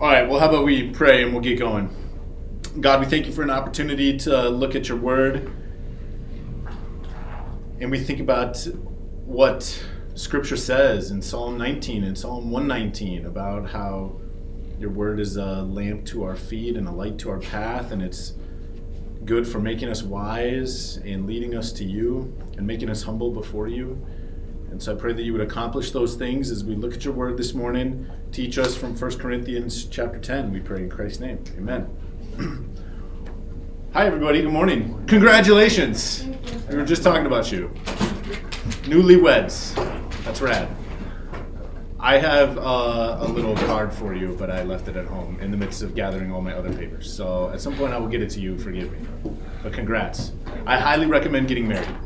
All right, well, how about we pray and we'll get going? God, we thank you for an opportunity to look at your word. And we think about what scripture says in Psalm 19 and Psalm 119 about how your word is a lamp to our feet and a light to our path, and it's good for making us wise and leading us to you and making us humble before you. And so I pray that you would accomplish those things as we look at your word this morning. Teach us from 1 Corinthians chapter 10. We pray in Christ's name. Amen. Hi, everybody. Good morning. Congratulations. We were just talking about you. Newlyweds. That's rad. I have uh, a little card for you, but I left it at home in the midst of gathering all my other papers. So at some point I will get it to you. Forgive me. But congrats. I highly recommend getting married.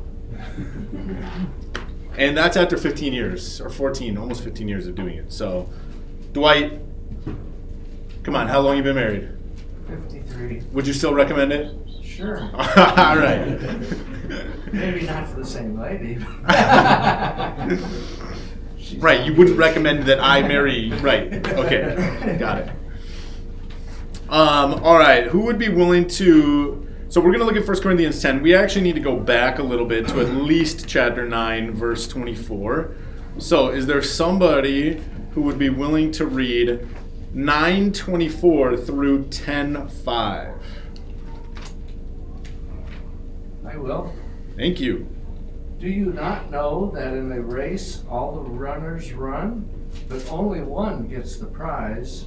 And that's after 15 years, or 14, almost 15 years of doing it. So, Dwight, come on, how long you been married? 53. Would you still recommend it? Sure. All right. Maybe not for the same lady. Right, you wouldn't recommend that I marry. Right. Okay. Got it. Um, all right. Who would be willing to? So we're going to look at 1 Corinthians 10. We actually need to go back a little bit to at least chapter 9, verse 24. So is there somebody who would be willing to read 924 through 10:5? I will. Thank you. Do you not know that in a race all the runners run, but only one gets the prize?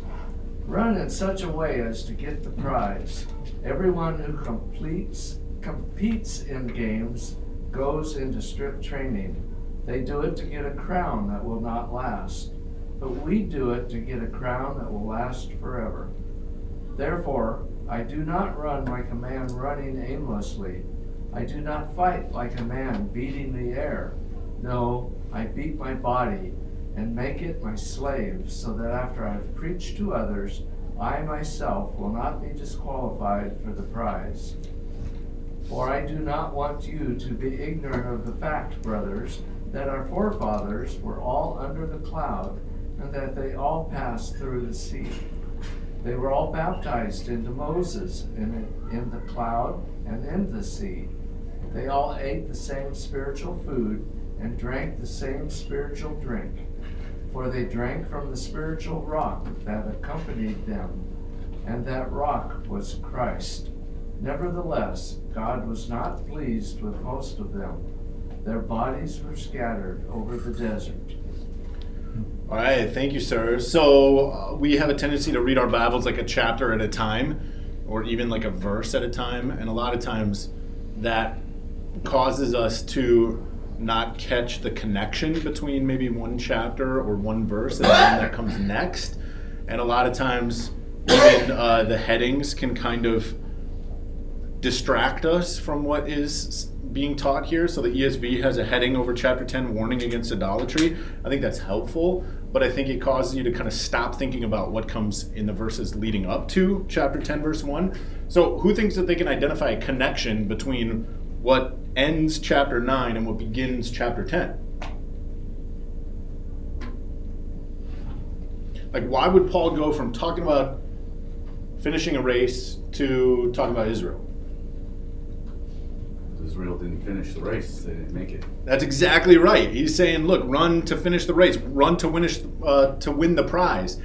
Run in such a way as to get the prize. Everyone who completes competes in games goes into strict training. They do it to get a crown that will not last, but we do it to get a crown that will last forever. Therefore, I do not run like a man running aimlessly. I do not fight like a man beating the air. No, I beat my body and make it my slave, so that after I have preached to others, I myself will not be disqualified for the prize. For I do not want you to be ignorant of the fact, brothers, that our forefathers were all under the cloud, and that they all passed through the sea. They were all baptized into Moses in, in the cloud and in the sea. They all ate the same spiritual food and drank the same spiritual drink, for they drank from the spiritual rock that accompanied them, and that rock was Christ. Nevertheless, God was not pleased with most of them. Their bodies were scattered over the desert. All right, thank you, sir. So uh, we have a tendency to read our Bibles like a chapter at a time, or even like a verse at a time, and a lot of times that causes us to not catch the connection between maybe one chapter or one verse and the one that comes next. And a lot of times, even uh, the headings can kind of distract us from what is being taught here. So the ESV has a heading over chapter 10, warning against idolatry. I think that's helpful, but I think it causes you to kind of stop thinking about what comes in the verses leading up to chapter 10, verse 1. So who thinks that they can identify a connection between what ends chapter 9 and what begins chapter 10? Like, why would Paul go from talking about finishing a race to talking about Israel? Israel didn't finish the race; they didn't make it. That's exactly right. He's saying, "Look, run to finish the race, run to finish uh, to win the prize."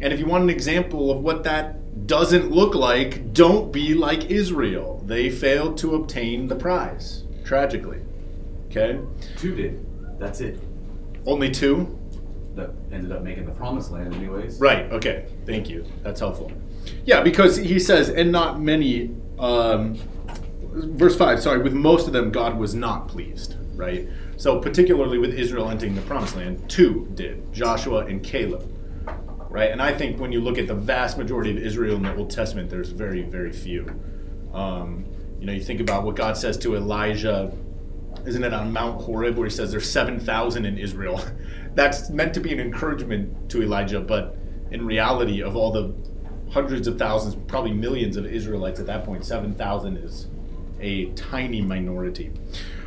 And if you want an example of what that doesn't look like, don't be like Israel. They failed to obtain the prize, tragically. Okay, Two did. That's it. only two. That ended up making the promised land, anyways. Right. Okay. Thank you. That's helpful. Yeah, because he says, and not many. Um, verse five. Sorry, with most of them, God was not pleased. Right. So particularly with Israel entering the promised land, two did: Joshua and Caleb. Right. And I think when you look at the vast majority of Israel in the Old Testament, there's very, very few. Um, you know, you think about what God says to Elijah isn't it on Mount Horeb where he says there's 7,000 in Israel? That's meant to be an encouragement to Elijah, but in reality, of all the hundreds of thousands, probably millions of Israelites at that point, 7,000 is a tiny minority.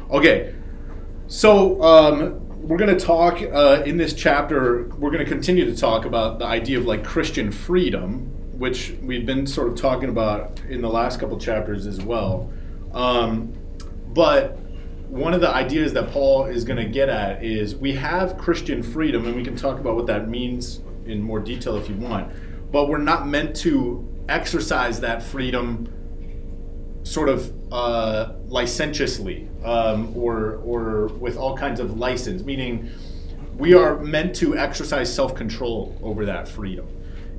Okay, so um, we're going to talk uh, in this chapter. We're going to continue to talk about the idea of like Christian freedom, which we've been sort of talking about in the last couple chapters as well. Um, but one of the ideas that Paul is going to get at is we have Christian freedom, and we can talk about what that means in more detail if you want. But we're not meant to exercise that freedom sort of uh, licentiously um, or, or with all kinds of license, meaning we are meant to exercise self control over that freedom.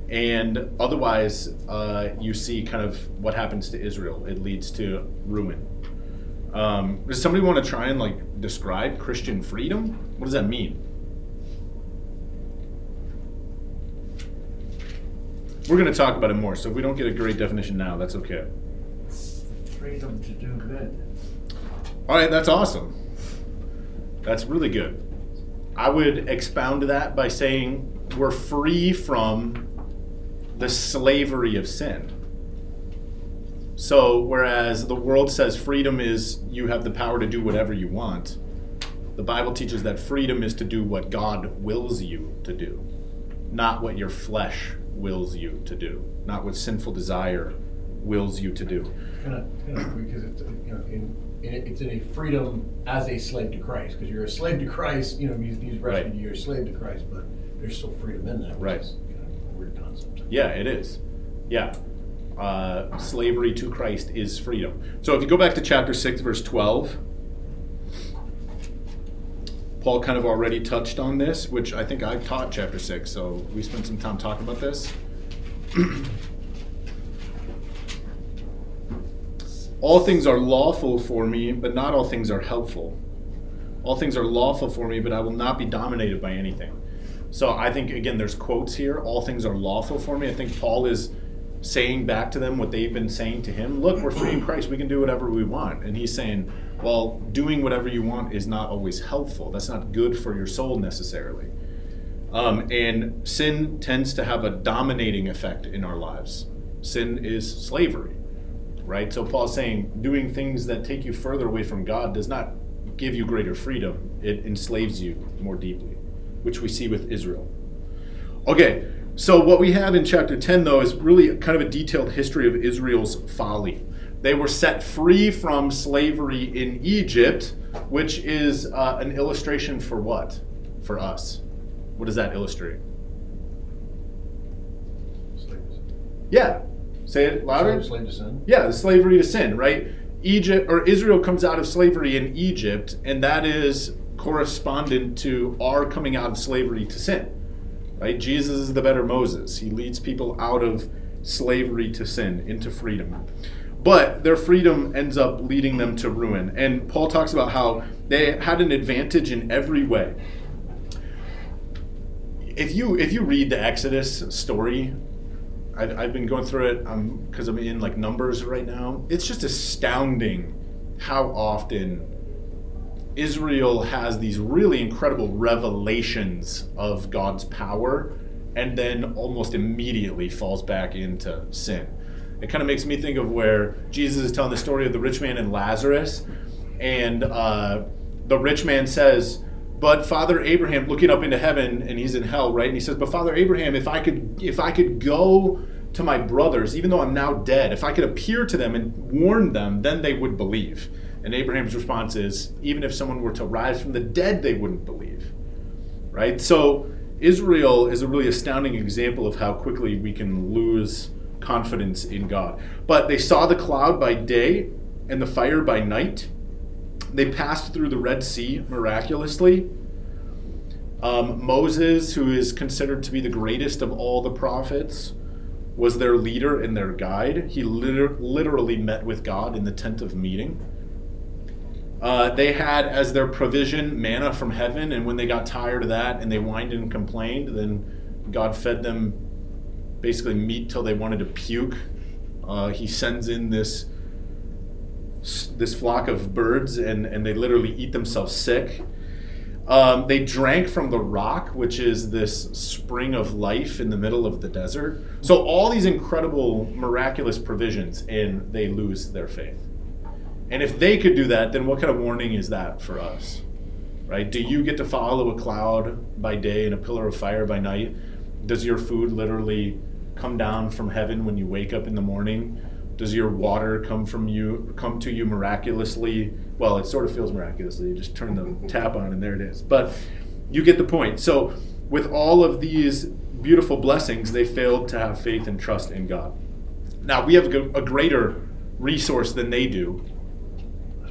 And otherwise, uh, you see kind of what happens to Israel. It leads to ruin. Um, does somebody want to try and like describe Christian freedom? What does that mean? We're going to talk about it more, so if we don't get a great definition now, that's okay. Freedom to do good. All right, that's awesome. That's really good. I would expound that by saying we're free from the slavery of sin. So, whereas the world says freedom is you have the power to do whatever you want, the Bible teaches that freedom is to do what God wills you to do, not what your flesh wills you to do, not what sinful desire wills you to do. Kind of, because it's you know in, in it's in a freedom as a slave to Christ because you're a slave to Christ. You know, he's, he's rescued Right. you. You're a slave to Christ, but there's still freedom in that. Right. Is kind of a weird concept. Yeah, it is. Yeah. Uh, slavery to Christ is freedom. So if you go back to chapter 6, verse 12, Paul kind of already touched on this, which I think I've taught chapter 6, so we spent some time talking about this. all things are lawful for me, but not all things are helpful. All things are lawful for me, but I will not be dominated by anything. So I think again, there's quotes here. All things are lawful for me. I think Paul is saying back to them what they've been saying to him. Look, we're free in Christ. We can do whatever we want. And he's saying, well, doing whatever you want is not always helpful. That's not good for your soul necessarily. Um, and sin tends to have a dominating effect in our lives. Sin is slavery, right? So Paul's saying doing things that take you further away from God does not give you greater freedom. It enslaves you more deeply, which we see with Israel. Okay, so what we have in chapter 10, though, is really kind of a detailed history of Israel's folly. They were set free from slavery in Egypt, which is uh, an illustration for what? For us. What does that illustrate? Slave to sin. Yeah. Say it louder. Slave, to sin. Yeah, the slavery to sin, right? Egypt or Israel comes out of slavery in Egypt, and that is correspondent to our coming out of slavery to sin. Right? Jesus is the better Moses. He leads people out of slavery to sin into freedom. But their freedom ends up leading them to ruin. And Paul talks about how they had an advantage in every way. If you if you read the Exodus story, I've, I've been going through it um, because I'm in like numbers right now. It's just astounding how often Israel has these really incredible revelations of God's power and then almost immediately falls back into sin. It kind of makes me think of where Jesus is telling the story of the rich man and Lazarus, and uh, the rich man says, but Father Abraham looking up into heaven and he's in hell, right? And he says, "But Father Abraham, if I could if I could go to my brothers, even though I'm now dead, if I could appear to them and warn them, then they would believe." And Abraham's response is, "Even if someone were to rise from the dead, they wouldn't believe." Right? So Israel is a really astounding example of how quickly we can lose confidence in God. But they saw the cloud by day and the fire by night. They passed through the Red Sea miraculously. Um, Moses, who is considered to be the greatest of all the prophets, was their leader and their guide. He liter- literally met with God in the tent of meeting. Uh, they had as their provision manna from heaven, and when they got tired of that and they whined and complained, then God fed them basically meat till they wanted to puke. Uh, he sends in this this flock of birds, and, and they literally eat themselves sick. Um, they drank from the rock, which is this spring of life in the middle of the desert. So all these incredible, miraculous provisions, and they lose their faith. And if they could do that, then what kind of warning is that for us? right? Do you get to follow a cloud by day and a pillar of fire by night? Does your food literally come down from heaven when you wake up in the morning? Does your water come from you come to you miraculously? Well, it sort of feels miraculously. You just turn the tap on and there it is. But you get the point. So, with all of these beautiful blessings, they failed to have faith and trust in God. Now, we have a greater resource than they do.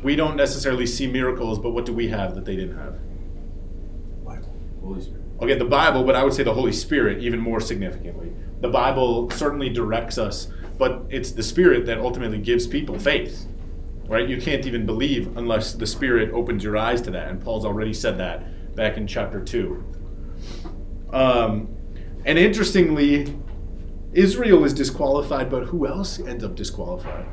We don't necessarily see miracles, but what do we have that they didn't have? Bible, Holy Spirit. Okay, the Bible, but I would say the Holy Spirit even more significantly. The Bible certainly directs us, but it's the Spirit that ultimately gives people faith. Right? You can't even believe unless the Spirit opens your eyes to that. And Paul's already said that back in chapter 2. Um, and interestingly, Israel is disqualified, but who else ends up disqualified?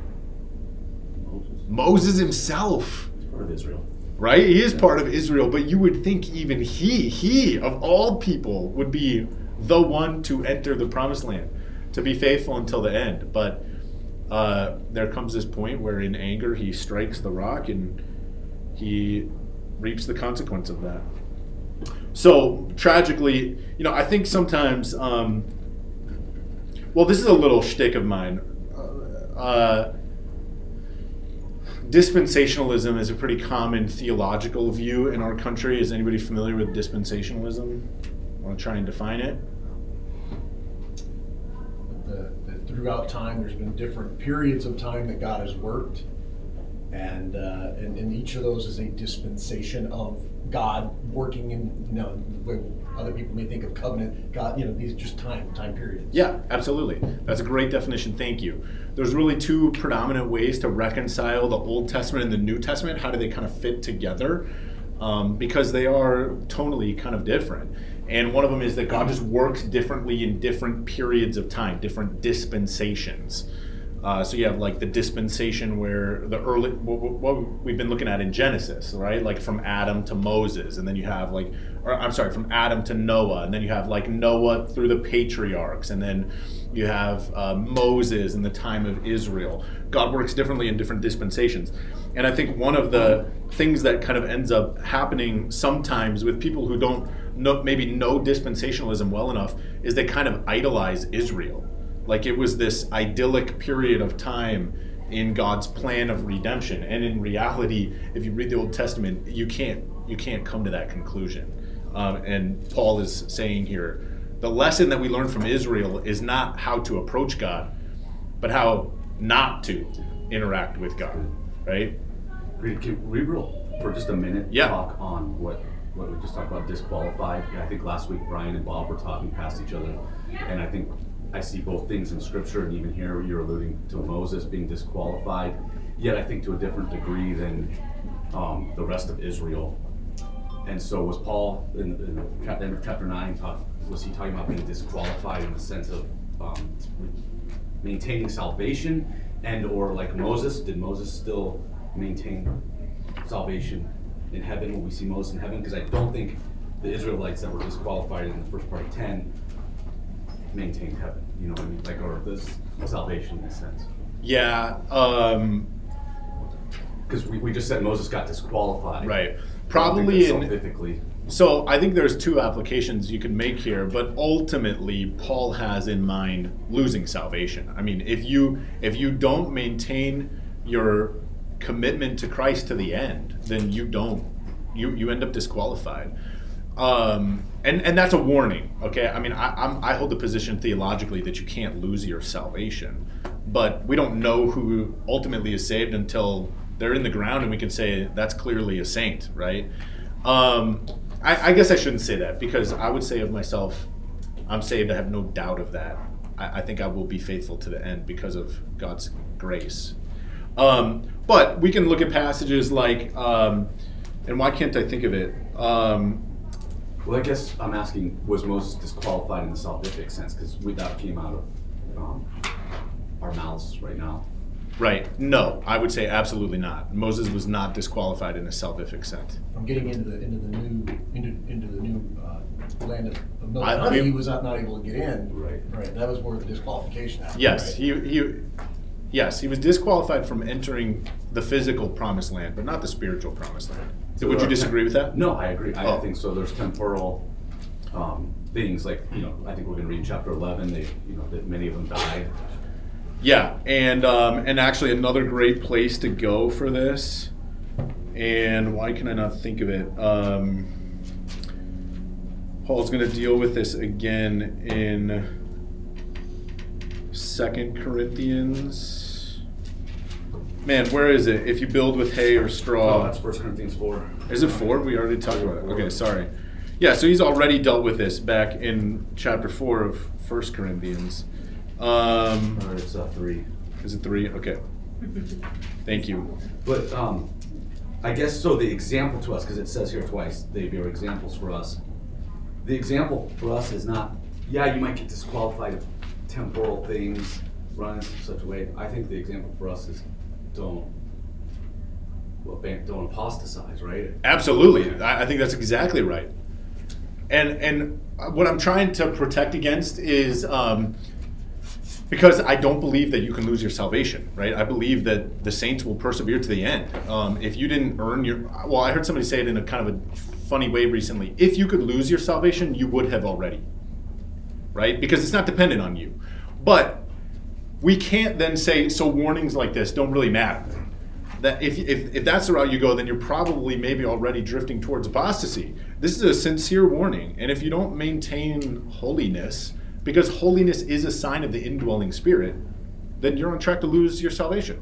Moses. Himself He's part of Israel. right? He is part of Israel, but you would think even he, he of all people, would be the one to enter the promised land, to be faithful until the end. But uh, there comes this point where, in anger, he strikes the rock and he reaps the consequence of that. So tragically, you know, I think sometimes, um, well, this is a little shtick of mine. Uh, dispensationalism is a pretty common theological view in our country. Is anybody familiar with dispensationalism? Want to try and define it? Throughout time, there's been different periods of time that God has worked, and uh, and, and each of those is a dispensation of God working in you know other people may think of covenant. God, you know, these just time time periods. Yeah, absolutely. That's a great definition. Thank you. There's really two predominant ways to reconcile the Old Testament and the New Testament. How do they kind of fit together? Um, because they are tonally kind of different. And one of them is that God just works differently in different periods of time, different dispensations. Uh, so you have like the dispensation where the early what, what we've been looking at in Genesis, right? Like from Adam to Moses, and then you have like, or I'm sorry, from Adam to Noah, and then you have like Noah through the patriarchs, and then you have uh, Moses in the time of Israel. God works differently in different dispensations, and I think one of the things that kind of ends up happening sometimes with people who don't know, maybe know dispensationalism well enough is they kind of idolize Israel like it was this idyllic period of time in God's plan of redemption. And in reality, if you read the Old Testament, you can't you can't come to that conclusion. Um, and Paul is saying here, the lesson that we learn from Israel is not how to approach God, but how not to interact with God. Right? Can we real for just a minute Yeah. talk on what what we just talked about disqualified? I think last week Brian and Bob were talking past each other, and I think I see both things in Scripture, and even here you're alluding to Moses being disqualified, yet I think to a different degree than um, the rest of Israel. And so, was Paul in, in chapter, 9, talk, was he talking about being disqualified in the sense of um, maintaining salvation? And, or like Moses, did Moses still maintain salvation in heaven when we see Moses in heaven? Because I don't think the Israelites that were disqualified in the first part of 10 maintain heaven. You know what I mean? Like, or this salvation in a sense. Yeah. Um, because um, we, we just said Moses got disqualified. Right. Probably in. So I think there's two applications you can make here, but ultimately Paul has in mind losing salvation. I mean, if you if you don't maintain your commitment to Christ to the end, then you don't you you end up disqualified. Um, and and that's a warning. Okay, I mean, I I'm, I hold the position theologically that you can't lose your salvation, but we don't know who ultimately is saved until they're in the ground, and we can say that's clearly a saint, right? Um, I, I guess I shouldn't say that because I would say of myself, I'm saved. I have no doubt of that. I, I think I will be faithful to the end because of God's grace. Um, but we can look at passages like, um, and why can't I think of it? Um, Well, I guess I'm asking, was Moses disqualified in the salvific sense? Because we that came out of um, our mouths right now. right? No, I would say absolutely not. Moses was not disqualified in a salvific sense. From getting into the into the new into into the new uh, land of, of milk I- and honey, I- he was not, not able to get in. Right. Right. That was where the disqualification happened. Yes, right? he, he yes he was disqualified from entering the physical promised land, but not the spiritual promised land. So Would you disagree with that? No, I agree. I Oh. think so. There's temporal um, things like you know. I think we're going to read in chapter 11. They, you know, that many of them died. Yeah, and um, and actually another great place to go for this, and why can I not think of it? Um, Paul's going to deal with this again in Second Corinthians. Man, where is it? If you build with hay or Oh, straw, that's First Corinthians four. is it four? We already talked about it. Okay, sorry. Yeah, so he's already dealt with this back in chapter four of First Corinthians. Um, Or it's uh, three. is it three? Okay. Thank you. But um, I guess so. The example to us, because it says here twice, they are examples for us. The example for us is not, yeah, you might get disqualified of temporal things, run in such a way. I think the example for us is don't, well, don't apostatize, right? Absolutely. I, I think that's exactly right. And and what I'm trying to protect against is um, because I don't believe that you can lose your salvation, right? I believe that the saints will persevere to the end. Um, if you didn't earn your, well, I heard somebody say it in a kind of a funny way recently. If you could lose your salvation, you would have already, right? Because it's not dependent on you. But we can't then say so warnings like this don't really matter that if, if, if that's the route you go then you're probably maybe already drifting towards apostasy this is a sincere warning and if you don't maintain holiness because holiness is a sign of the indwelling spirit then you're on track to lose your salvation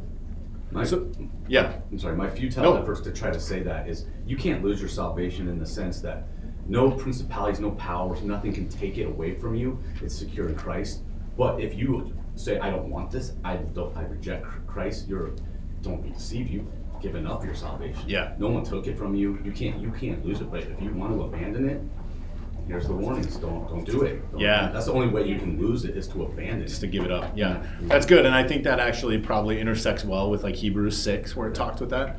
My, so yeah I'm sorry, my futile No. efforts to try to say that is you can't lose your salvation in the sense that no principalities, no powers, nothing can take it away from you. It's secure in Christ. But if you say, I don't want this, I don't I reject Christ, you're don't be deceived, you've given up your salvation. Yeah. No one took it from you. You can't you can't lose it, but if you want to abandon it, here's the warnings. Don't don't do it. Don't- Yeah. That's the only way you can lose it is to abandon just it. to give it up yeah that's good and i think that actually probably intersects well with like hebrews 6 where it talks with that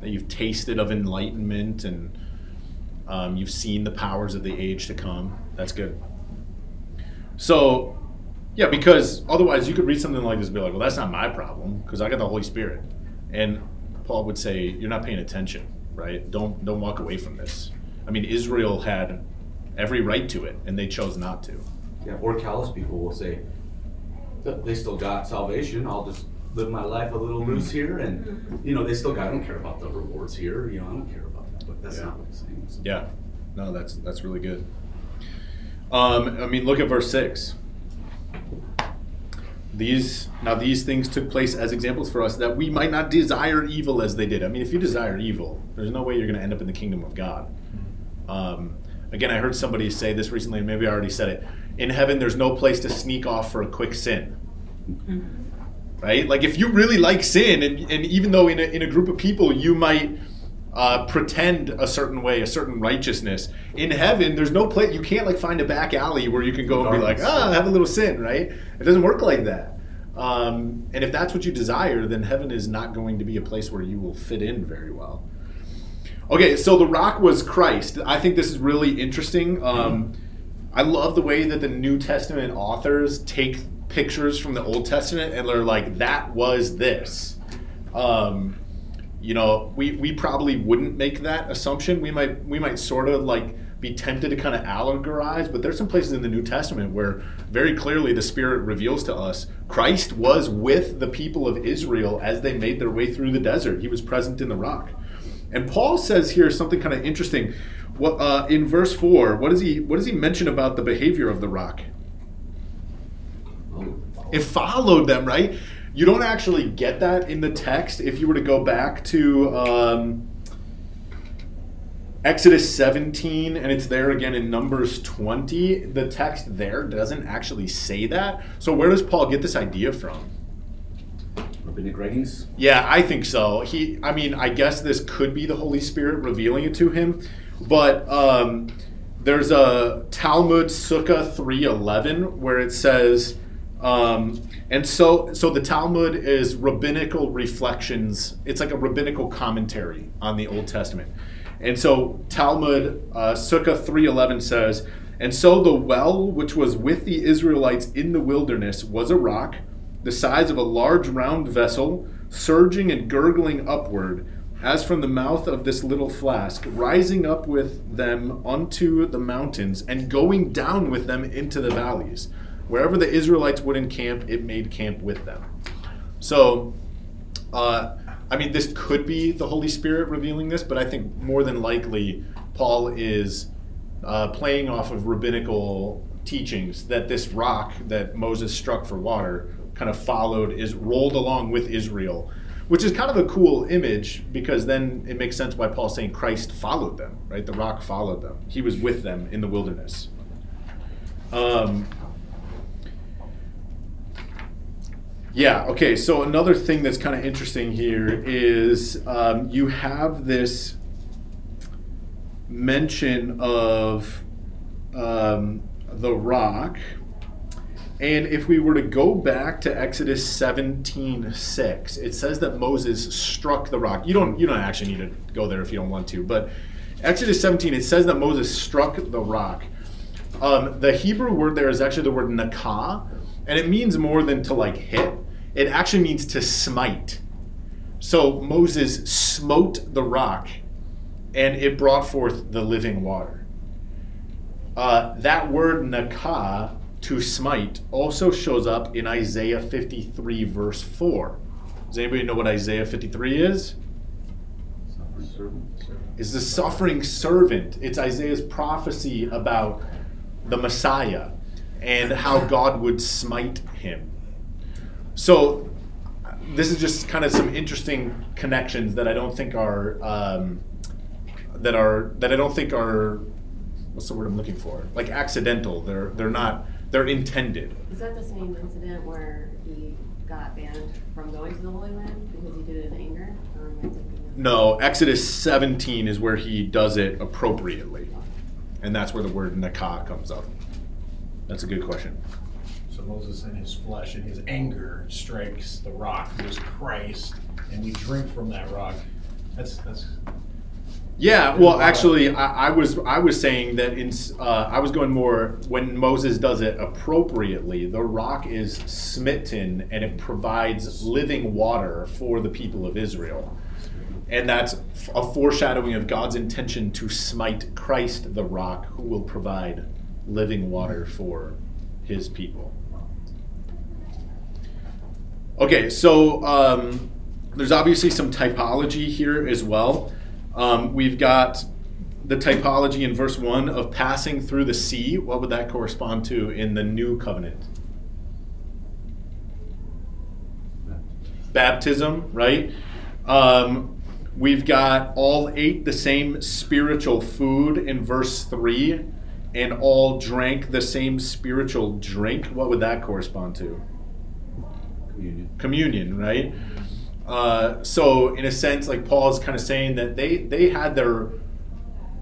that you've tasted of enlightenment and um, you've seen the powers of the age to come that's good so yeah because otherwise you could read something like this and be like well that's not my problem because i got the holy spirit and paul would say you're not paying attention right don't don't walk away from this i mean israel had every right to it and they chose not to Yeah, or callous people will say, they still got salvation. I'll just live my life a little loose here, and you know they still got. I don't care about the rewards here. You know, I don't care about that. But that's Yeah. not what it's saying. So- Yeah, no, that's that's really good. Um, I mean, look at verse six. These now these things took place as examples for us that we might not desire evil as they did. I mean, if you desire evil, there's no way you're going to end up in the kingdom of God. Um, again, I heard somebody say this recently, and maybe I already said it. In heaven, there's no place to sneak off for a quick sin. Right? Like if you really like sin, and, and even though in a, in a group of people you might uh, pretend a certain way, a certain righteousness. In heaven, there's no place you can't like find a back alley where you can go and be like, ah, have a little sin, right? It doesn't work like that. Um, and if that's what you desire, then heaven is not going to be a place where you will fit in very well. Okay, so the rock was Christ. I think this is really interesting. Um, I love the way that the New Testament authors take pictures from the Old Testament and they're like, that was this. Um, you know, we, we probably wouldn't make that assumption. We might we might sort of like be tempted to kind of allegorize, but there's some places in the New Testament where very clearly the Spirit reveals to us Christ was with the people of Israel as they made their way through the desert. He was present in the rock. And Paul says here something kind of interesting. What uh, in verse four? What does he what does he mention about the behavior of the rock? Oh, It followed them, right? You don't actually get that in the text if you were to go back to um, Exodus 17 and it's there again in Numbers 20. The text there doesn't actually say that. So, where does Paul get this idea from? rabbinic writings. Yeah, I think so. He, I mean, I guess this could be the Holy Spirit revealing it to him, but um, there's a Talmud Sukkah three eleven where it says, um, and so so the Talmud is rabbinical reflections. It's like a rabbinical commentary on the Old Testament, and so Talmud uh, Sukkah three eleven says, and so the well which was with the Israelites in the wilderness was a rock the size of a large round vessel, surging and gurgling upward, as from the mouth of this little flask, rising up with them unto the mountains, and going down with them into the valleys. Wherever the Israelites would encamp, it made camp with them. So, uh, I mean, this could be the Holy Spirit revealing this, but I think more than likely, Paul is uh, playing off of rabbinical teachings that this rock that Moses struck for water kind of followed, is rolled along with Israel which is kind of a cool image because then it makes sense why Paul's saying Christ followed them, right? The rock followed them. He was with them in the wilderness. Um, yeah, okay, so another thing that's kind of interesting here is um, you have this mention of um, the rock and if we were to go back to Exodus 17 6, it says that Moses struck the rock. You don't, you don't actually need to go there if you don't want to, but Exodus 17, it says that Moses struck the rock. Um, the Hebrew word there is actually the word nakah, and it means more than to like hit. It actually means to smite. So Moses smote the rock, and it brought forth the living water. Uh, that word nakah to smite also shows up in Isaiah 53, verse 4. Does anybody know what Isaiah 53 is? Is the suffering servant. It's Isaiah's prophecy about the Messiah and how God would smite him. So, this is just kind of some interesting connections that I don't think are um, that are that I don't think are what's the word I'm looking for? Like accidental. They're they're not they're intended. Is that the same incident where he got banned from going to the Holy Land because he did it in anger? Or am I thinking of- No, Exodus 17 is where he does it appropriately. And that's where the word nakah comes up. That's a good question. Moses in his flesh and his anger strikes the rock who is Christ, and we drink from that rock. That's that's Yeah, well, actually, I, I was I was saying that in uh, I was going more when Moses does it appropriately. The rock is smitten and it provides living water for the people of Israel, and that's a foreshadowing of God's intention to smite Christ, the rock, who will provide living water for His people. Okay, so um, there's obviously some typology here as well. Um, we've got the typology in verse 1 of passing through the sea. What would that correspond to in the new covenant? Baptism, right? Um, we've got all ate the same spiritual food in verse 3 and all drank the same spiritual drink. What would that correspond to? Communion. Communion, right? Uh, so in a sense, like Paul's kind of saying that they they had their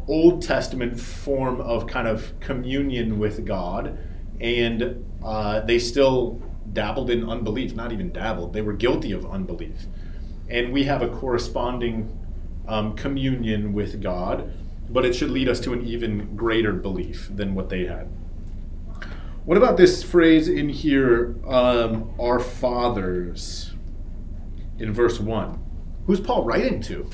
Old Testament form of kind of communion with God, and uh, they still dabbled in unbelief. Not even dabbled; they were guilty of unbelief. And we have a corresponding um, communion with God, but it should lead us to an even greater belief than what they had. What about this phrase in here, um, our fathers, in verse 1? Who's Paul writing to?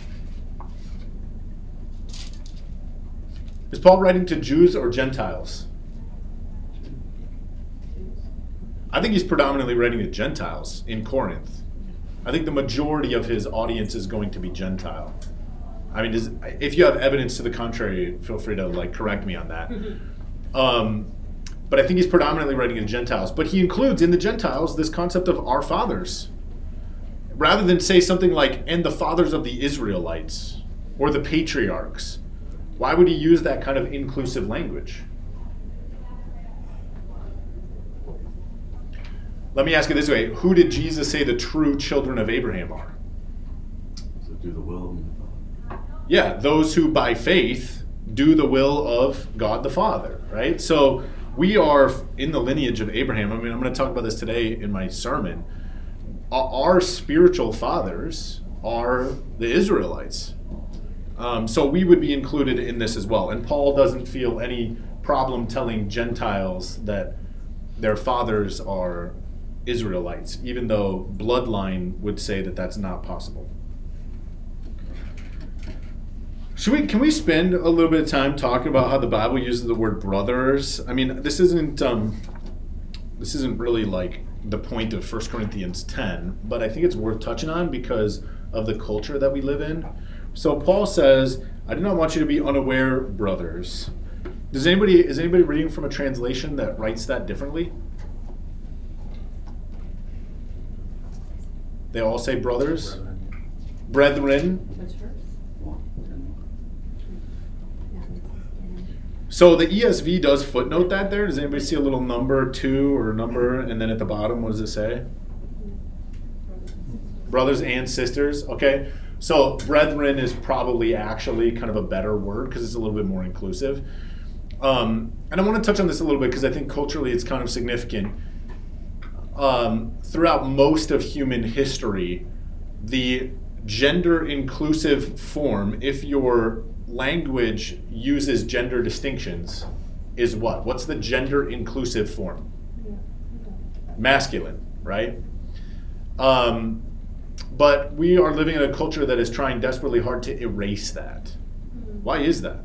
Is Paul writing to Jews or Gentiles? I think he's predominantly writing to Gentiles in Corinth. I think the majority of his audience is going to be Gentile. I mean, does, if you have evidence to the contrary, feel free to like correct me on that. Um, but I think he's predominantly writing to Gentiles. But he includes in the Gentiles this concept of our fathers, rather than say something like "and the fathers of the Israelites" or the patriarchs. Why would he use that kind of inclusive language? Let me ask it this way Who did Jesus say the true children of Abraham are? So do the will. Yeah, those who by faith do the will of God the Father, right? So we are in the lineage of Abraham. I mean, I'm going to talk about this today in my sermon. Our spiritual fathers are the Israelites. Um, so we would be included in this as well. And Paul doesn't feel any problem telling Gentiles that their fathers are Israelites, even though bloodline would say that that's not possible. Should we? Can we spend a little bit of time talking about how the Bible uses the word brothers? I mean, this isn't um, this isn't really like the point of 1 Corinthians 10, but I think it's worth touching on because of the culture that we live in. So Paul says, "I do not want you to be unaware, brothers." Does anybody is anybody reading from a translation that writes that differently? They all say brothers, brethren. Which verse? Yeah. So the ESV does footnote that there. Does anybody see a little number two or number, and then at the bottom, what does it say? Brothers and sisters. Okay. So brethren is probably actually kind of a better word because it's a little bit more inclusive. Um, and I want to touch on this a little bit because I think culturally it's kind of significant. Um, throughout most of human history, the gender inclusive form, if your language uses gender distinctions, is what? What's the gender inclusive form? Masculine, right? Um, but we are living in a culture that is trying desperately hard to erase that. Why is that?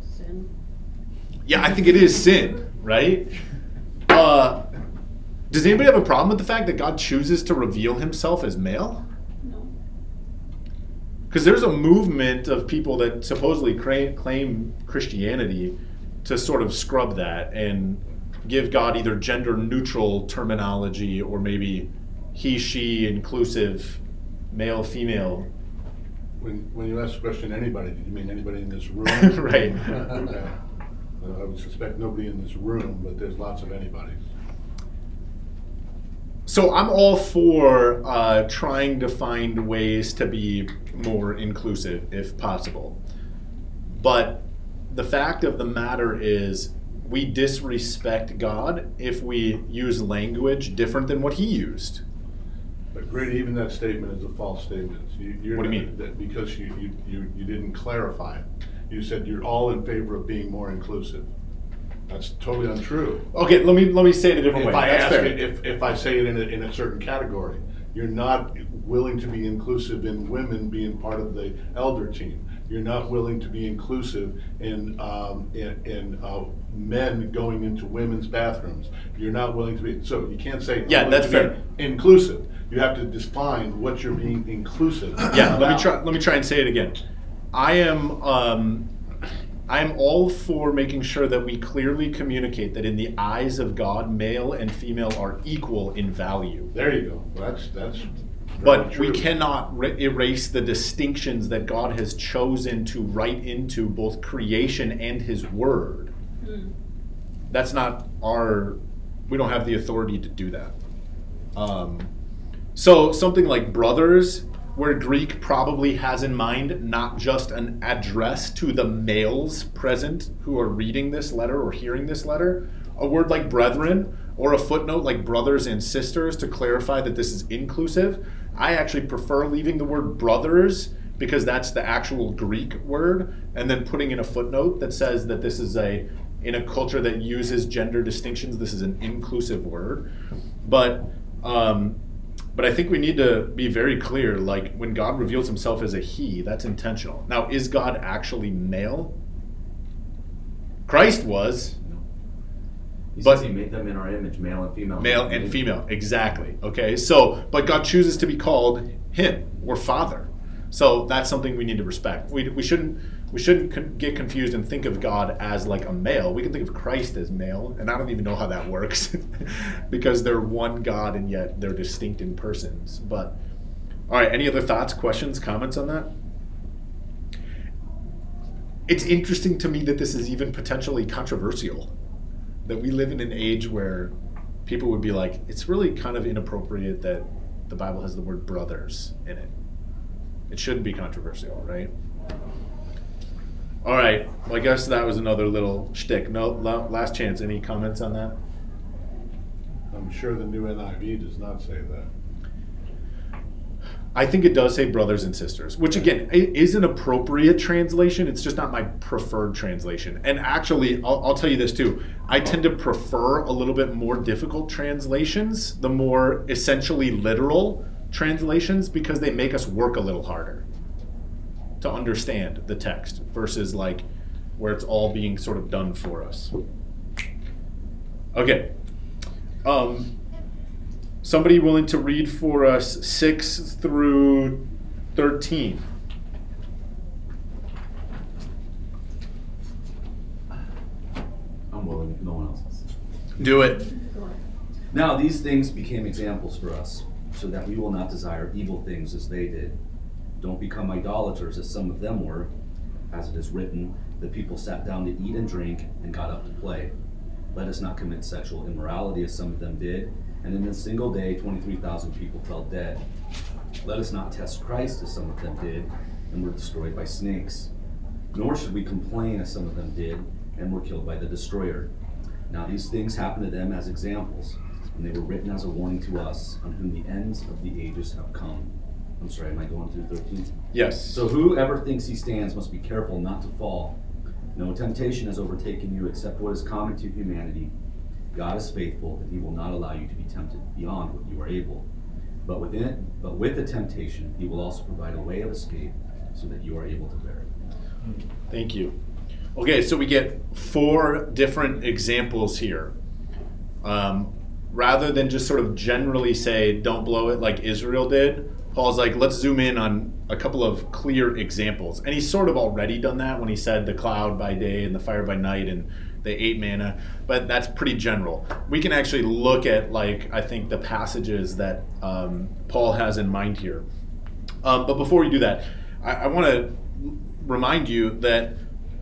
Sin. Yeah, I think it is sin, right? Uh, does anybody have a problem with the fact that God chooses to reveal himself as male? Because there's a movement of people that supposedly cra- claim Christianity to sort of scrub that and give God either gender neutral terminology or maybe he, she, inclusive, male, female. When, when you ask the question, anybody, did you mean anybody in this room? Right. Okay. I would suspect nobody in this room, but there's lots of anybodies. So I'm all for uh, trying to find ways to be more inclusive if possible. But the fact of the matter is, we disrespect God if we use language different than what He used. But Grady, even that statement is a false statement. You- you're What do you mean? that- Because you, you, you, you didn't clarify it. You said you're all in favor of being more inclusive. That's totally untrue. Okay, let me let me say it a different If way. I That's ask fair. it, if, if I say it in a, in a certain category, you're not willing to be inclusive in women being part of the elder team. You're not willing to be inclusive in, um, in, in, uh, men going into women's bathrooms. You're not willing to be, so you can't say. Yeah, that's fair. Inclusive. You have to define what you're being inclusive. yeah let me try let me try and say it again i am um, i am all for making sure that we clearly communicate that in the eyes of god male and female are equal in value There you go. Well, That's, that's. But we cannot re- erase the distinctions that god has chosen to write into both creation and his word. That's not our we don't have the authority to do that. Um, so something like brothers where greek probably has in mind not just an address to the males present who are reading this letter or hearing this letter a word like brethren or a footnote like brothers and sisters to clarify that this is inclusive i actually prefer leaving the word brothers because that's the actual greek word and then putting in a footnote that says that this is a in a culture that uses gender distinctions this is an inclusive word but um, but I think we need to be very clear. Like when God reveals Himself as a He, that's intentional. Now, is God actually male? Christ was He But- says he made them in our image, male and female. male and female, exactly. Okay, so but God chooses to be called Him or Father. So that's something we need to respect. We, we shouldn't we shouldn't get confused and think of God as like a male. We can think of Christ as male, and I don't even know how that works because they're one God and yet they're distinct in persons. But all right, any other thoughts, questions, comments on that? It's interesting to me that this is even potentially controversial. That we live in an age where people would be like, it's really kind of inappropriate that the Bible has the word brothers in it. It shouldn't be controversial, right? All right. Well, I guess that was another little shtick. No, last chance. Any comments on that? I'm sure the new NIV does not say that. I think it does say brothers and sisters, which again is an appropriate translation. It's just not my preferred translation. And actually, I'll, I'll tell you this too. I tend to prefer a little bit more difficult translations, the more essentially literal translations, because they make us work a little harder. to understand the text versus like where it's all being sort of done for us. Okay. Um, somebody willing to read for us 6 through 13. I'm willing, no one else is. Do it. Now these things became examples for us, so that we will not desire evil things as they did. Don't become idolaters as some of them were. As it is written, the people sat down to eat and drink and got up to play. Let us not commit sexual immorality as some of them did, and in a single day 23,000 people fell dead. Let us not test Christ as some of them did and were destroyed by snakes. Nor should we complain as some of them did and were killed by the destroyer. Now these things happened to them as examples, and they were written as a warning to us, on whom the ends of the ages have come. I'm sorry, am I going through 13? Yes. So whoever thinks he stands must be careful not to fall. No temptation has overtaken you except what is common to humanity. God is faithful, and he will not allow you to be tempted beyond what you are able. But within it, but with the temptation, he will also provide a way of escape so that you are able to bear it. Thank you. Okay, so we get four different examples here. Um, rather than just sort of generally say, don't blow it like Israel did, Paul's like, let's zoom in on a couple of clear examples. And he's sort of already done that when he said the cloud by day and the fire by night and the ate manna, but that's pretty general. We can actually look at, like, I think the passages that um, Paul has in mind here. Um, but before we do that, I, I want to remind you that,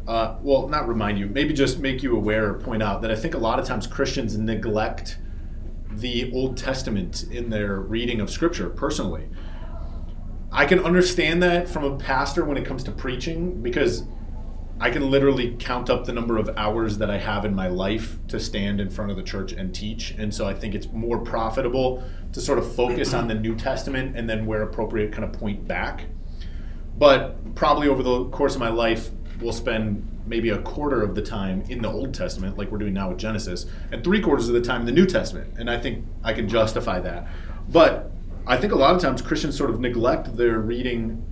uh, well, not remind you, maybe just make you aware or point out that I think a lot of times Christians neglect the Old Testament in their reading of Scripture personally. I can understand that from a pastor when it comes to preaching because I can literally count up the number of hours that I have in my life to stand in front of the church and teach. And so I think it's more profitable to sort of focus on the New Testament and then, where appropriate, kind of point back. But probably over the course of my life, we'll spend maybe a quarter of the time in the Old Testament, like we're doing now with Genesis, and three quarters of the time in the New Testament. And I think I can justify that. But I think a lot of times Christians sort of neglect their reading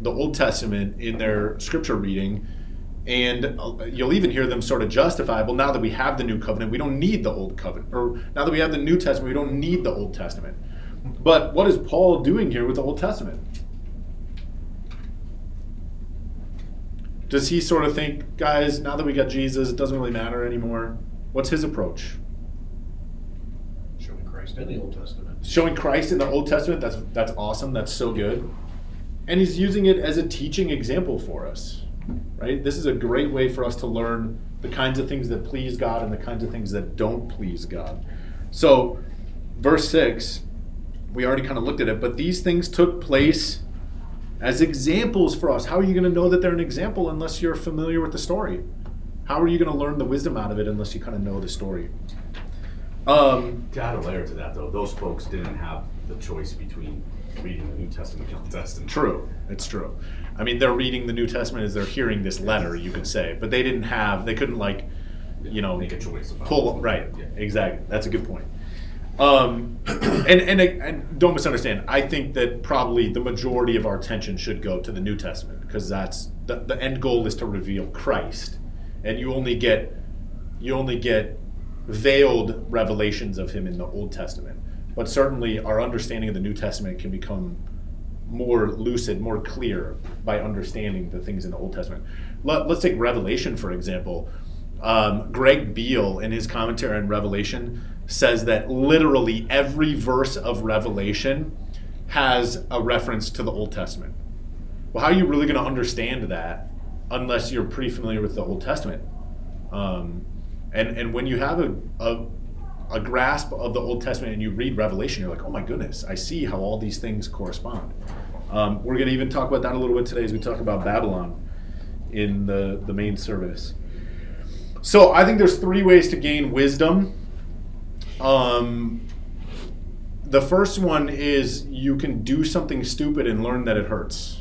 the Old Testament in their scripture reading. And uh, you'll even hear them sort of justify, well, now that we have the new covenant, we don't need the old covenant. Or now that we have the New Testament, we don't need the Old Testament. But what is Paul doing here with the Old Testament? Does he sort of think, guys, now that we got Jesus, it doesn't really matter anymore? What's his approach? Showing Christ in the Old Testament. Showing Christ in the Old Testament, that's that's awesome, that's so good. And he's using it as a teaching example for us. Right? This is a great way for us to learn the kinds of things that please God and the kinds of things that don't please God. So, verse 6, we already kind of looked at it, but these things took place as examples for us. How are you going to know that they're an example unless you're familiar with the story? How are you going to learn the wisdom out of it unless you kind of know the story? Um, To add a layer to that, though, those folks didn't have the choice between reading the New Testament and the Old Testament. true, it's true. I mean, they're reading the New Testament as they're hearing this letter, you could say, but they didn't have, they couldn't like, you know, Make a choice about pull it. right. Yeah. Exactly. That's a good point. Um, and, and and don't misunderstand. I think that probably the majority of our attention should go to the New Testament because that's the, the end goal is to reveal Christ, and you only get you only get veiled revelations of Him in the Old Testament. But certainly, our understanding of the New Testament can become more lucid, more clear by understanding the things in the Old Testament. Let, us take Revelation, for example. Um, Greg Beale, in his commentary on Revelation, says that literally every verse of Revelation has a reference to the Old Testament. Well, how are you really going to understand that unless you're pretty familiar with the Old Testament? Um, and, and when you have a, a a grasp of the Old Testament and you read Revelation, you're like, oh my goodness, I see how all these things correspond. Um, we're going to even talk about that a little bit today as we talk about Babylon in the, the main service. So I think there's three ways to gain wisdom. Um, the first one is you can do something stupid and learn that it hurts.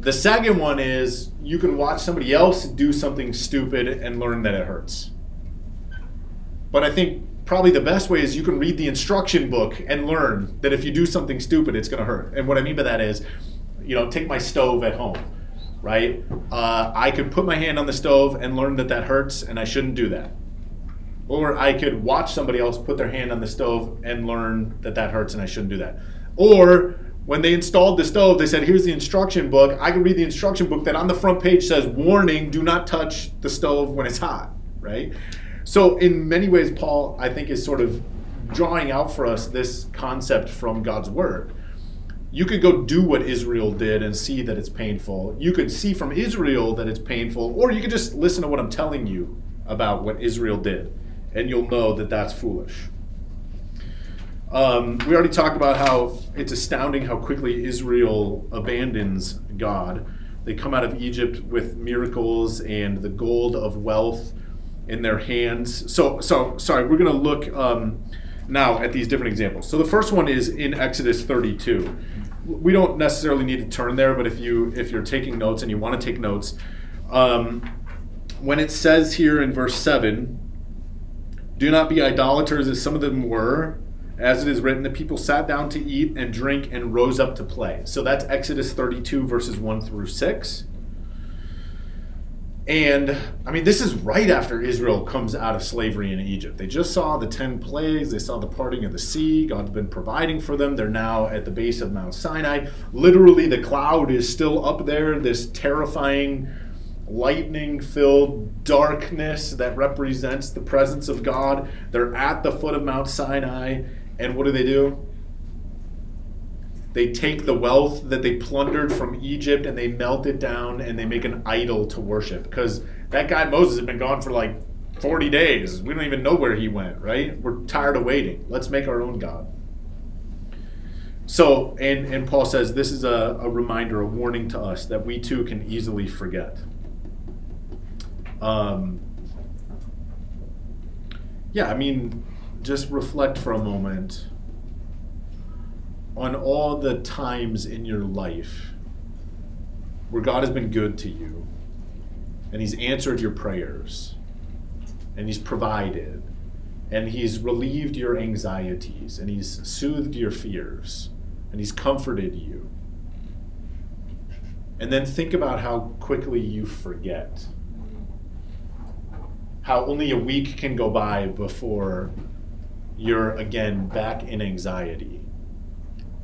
The second one is you can watch somebody else do something stupid and learn that it hurts. But I think probably the best way is you can read the instruction book and learn that if you do something stupid, it's going to hurt. And what I mean by that is, you know, take my stove at home, right? Uh, I could put my hand on the stove and learn that that hurts, and I shouldn't do that. Or I could watch somebody else put their hand on the stove and learn that that hurts, and I shouldn't do that. Or when they installed the stove, they said, "Here's the instruction book." I can read the instruction book that on the front page says, "Warning: Do not touch the stove when it's hot." Right. So, in many ways, Paul, I think, is sort of drawing out for us this concept from God's word. You could go do what Israel did and see that it's painful. You could see from Israel that it's painful, or you could just listen to what I'm telling you about what Israel did, and you'll know that that's foolish. Um, we already talked about how it's astounding how quickly Israel abandons God. They come out of Egypt with miracles and the gold of wealth in their hands. So, so sorry, we're going to look um, now at these different examples. So the first one is in Exodus 32. We don't necessarily need to turn there, but if you if you're taking notes and you want to take notes, um, when it says here in verse seven, "Do not be idolaters as some of them were." As it is written, the people sat down to eat and drink and rose up to play. So that's Exodus 32, verses 1 through 6. And I mean, this is right after Israel comes out of slavery in Egypt. They just saw the 10 plagues, they saw the parting of the sea. God's been providing for them. They're now at the base of Mount Sinai. Literally, the cloud is still up there, this terrifying, lightning filled darkness that represents the presence of God. They're at the foot of Mount Sinai. And what do they do? They take the wealth that they plundered from Egypt and they melt it down and they make an idol to worship. Because that guy Moses had been gone for like 40 days. We don't even know where he went, right? We're tired of waiting. Let's make our own God. So, and, and Paul says this is a, a reminder, a warning to us that we too can easily forget. Um, yeah, I mean, just reflect for a moment on all the times in your life where God has been good to you and He's answered your prayers and He's provided and He's relieved your anxieties and He's soothed your fears and He's comforted you. And then think about how quickly you forget. How only a week can go by before you're again back in anxiety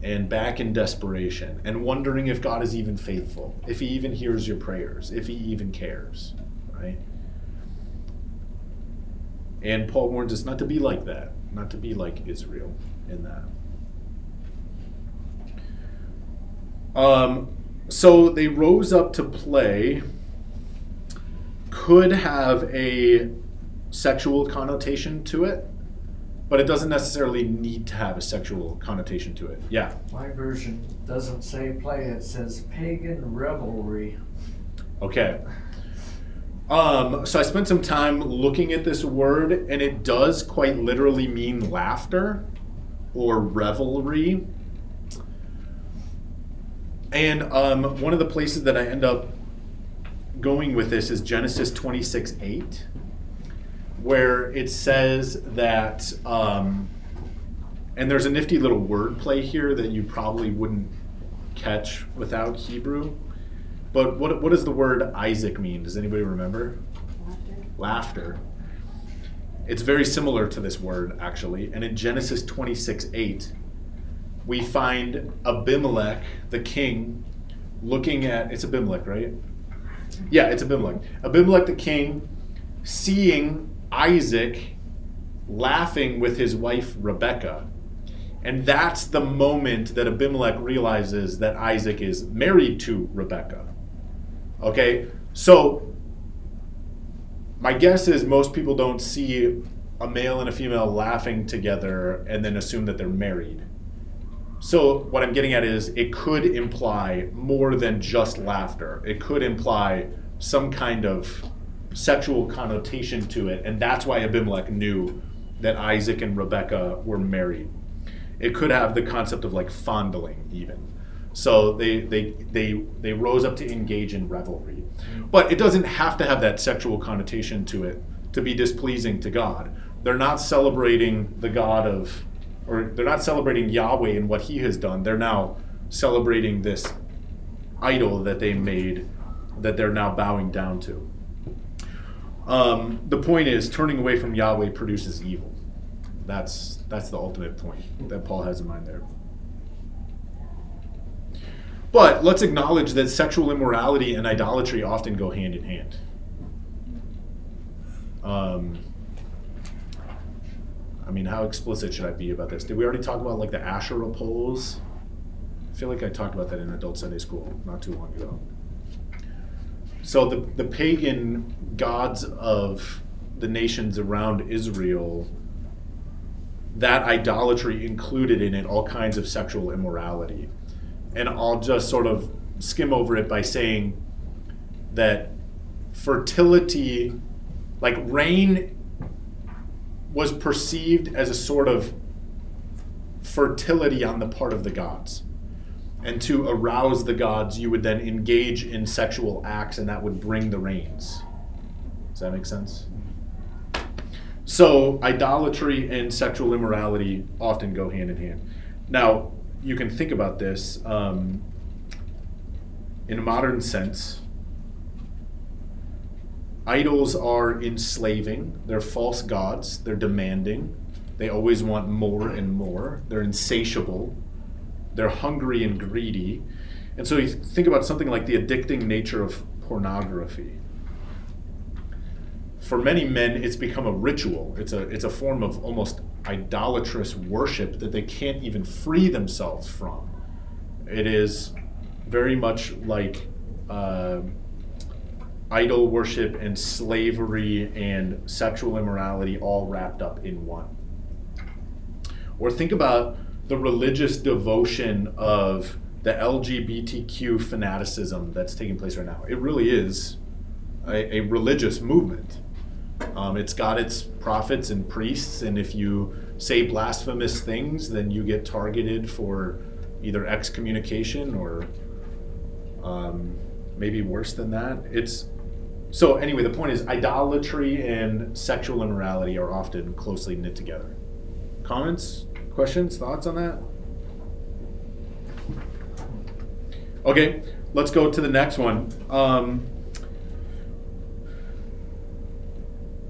and back in desperation and wondering if God is even faithful, if He even hears your prayers, if He even cares, right? And Paul warns us not to be like that, not to be like Israel in that. Um, so they rose up to play, could have a sexual connotation to it but it doesn't necessarily need to have a sexual connotation to it. Yeah. My version doesn't say play, it says pagan revelry. Okay. Um, so I spent some time looking at this word, and it does quite literally mean laughter or revelry. And um, one of the places that I end up going with this is Genesis 26 8 where it says that, um, and there's a nifty little word play here that you probably wouldn't catch without Hebrew. But what, what does the word Isaac mean? Does anybody remember? Laughter. Laughter. It's very similar to this word, actually. And in Genesis 26 8, we find Abimelech, the king, looking at. It's Abimelech, right? Yeah, it's Abimelech. Abimelech, the king, seeing Isaac laughing with his wife Rebecca. And that's the moment that Abimelech realizes that Isaac is married to Rebecca. Okay? So, my guess is most people don't see a male and a female laughing together and then assume that they're married. So, what I'm getting at is it could imply more than just laughter, it could imply some kind of sexual connotation to it, and that's why Abimelech knew that Isaac and Rebecca were married. It could have the concept of like fondling, even. So they they they they rose up to engage in revelry, but it doesn't have to have that sexual connotation to it to be displeasing to God. They're not celebrating the God of, or they're not celebrating Yahweh and what He has done. They're now celebrating this idol that they made that they're now bowing down to. Um, the point is, turning away from Yahweh produces evil. That's that's the ultimate point that Paul has in mind there. But let's acknowledge that sexual immorality and idolatry often go hand in hand. Um, I mean, how explicit should I be about this? Did we already talk about like the Asherah poles? I feel like I talked about that in adult Sunday school not too long ago. So the, the pagan gods of the nations around Israel, that idolatry included in it all kinds of sexual immorality. And I'll just sort of skim over it by saying that fertility, like rain, was perceived as a sort of fertility on the part of the gods and to arouse the gods, you would then engage in sexual acts, and that would bring the rains. Does that make sense? So, idolatry and sexual immorality often go hand in hand. Now, you can think about this um, in a modern sense. Idols are enslaving, they're false gods, they're demanding, they always want more and more, they're insatiable, they're hungry and greedy. And so you think about something like the addicting nature of pornography. For many men, it's become a ritual. It's a, it's a form of almost idolatrous worship that they can't even free themselves from. It is very much like uh, idol worship and slavery and sexual immorality all wrapped up in one. Or think about the religious devotion of the LGBTQ fanaticism that's taking place right now. It really is a, a religious movement. Um, it's got its prophets and priests, and if you say blasphemous things, then you get targeted for either excommunication or um, maybe worse than that. It's so anyway. The point is, idolatry and sexual immorality are often closely knit together. Comments? Questions, thoughts on that? Okay, let's go to the next one. Um,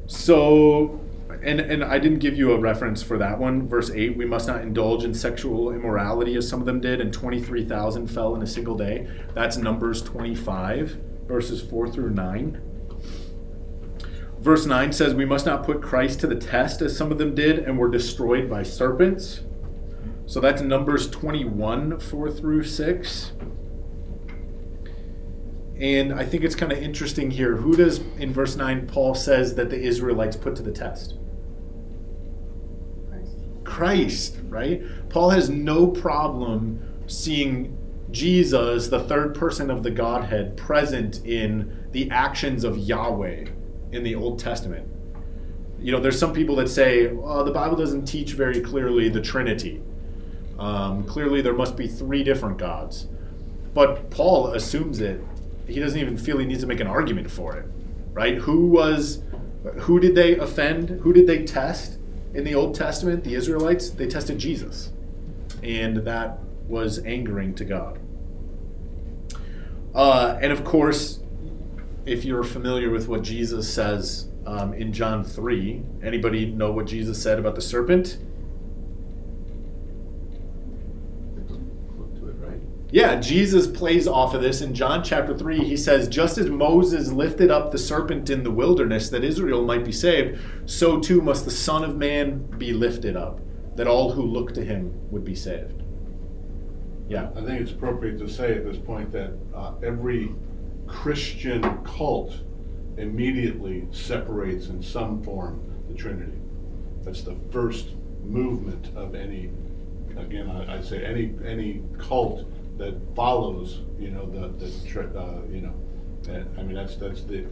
so, and and I didn't give you a reference for that one. Verse eight: We must not indulge in sexual immorality, as some of them did, and twenty-three thousand fell in a single day. That's Numbers twenty-five, verses four through nine. Verse 9 says, We must not put Christ to the test as some of them did and were destroyed by serpents. So that's Numbers 21, 4 through 6. And I think it's kind of interesting here. Who does, in verse 9, Paul says that the Israelites put to the test? Christ. Christ, right? Paul has no problem seeing Jesus, the third person of the Godhead, present in the actions of Yahweh in the Old Testament. You know, there's some people that say, oh, the Bible doesn't teach very clearly the Trinity. Um, clearly, there must be three different gods. But Paul assumes it. He doesn't even feel he needs to make an argument for it, right? Who was, who did they offend? Who did they test in the Old Testament? The Israelites. They tested Jesus, and that was angering to God. Uh, and of course, if you're familiar with what Jesus says um, in John 3, anybody know what Jesus said about the serpent? Yeah, Jesus plays off of this in John chapter 3. He says, Just as Moses lifted up the serpent in the wilderness that Israel might be saved, so too must the Son of Man be lifted up, that all who look to him would be saved. Yeah. I think it's appropriate to say at this point that uh, every Christian cult immediately separates in some form the Trinity. That's the first movement of any, again, I- I'd say any, any cult that follows, you know, the, the, uh, you know, I mean, that's, that's the,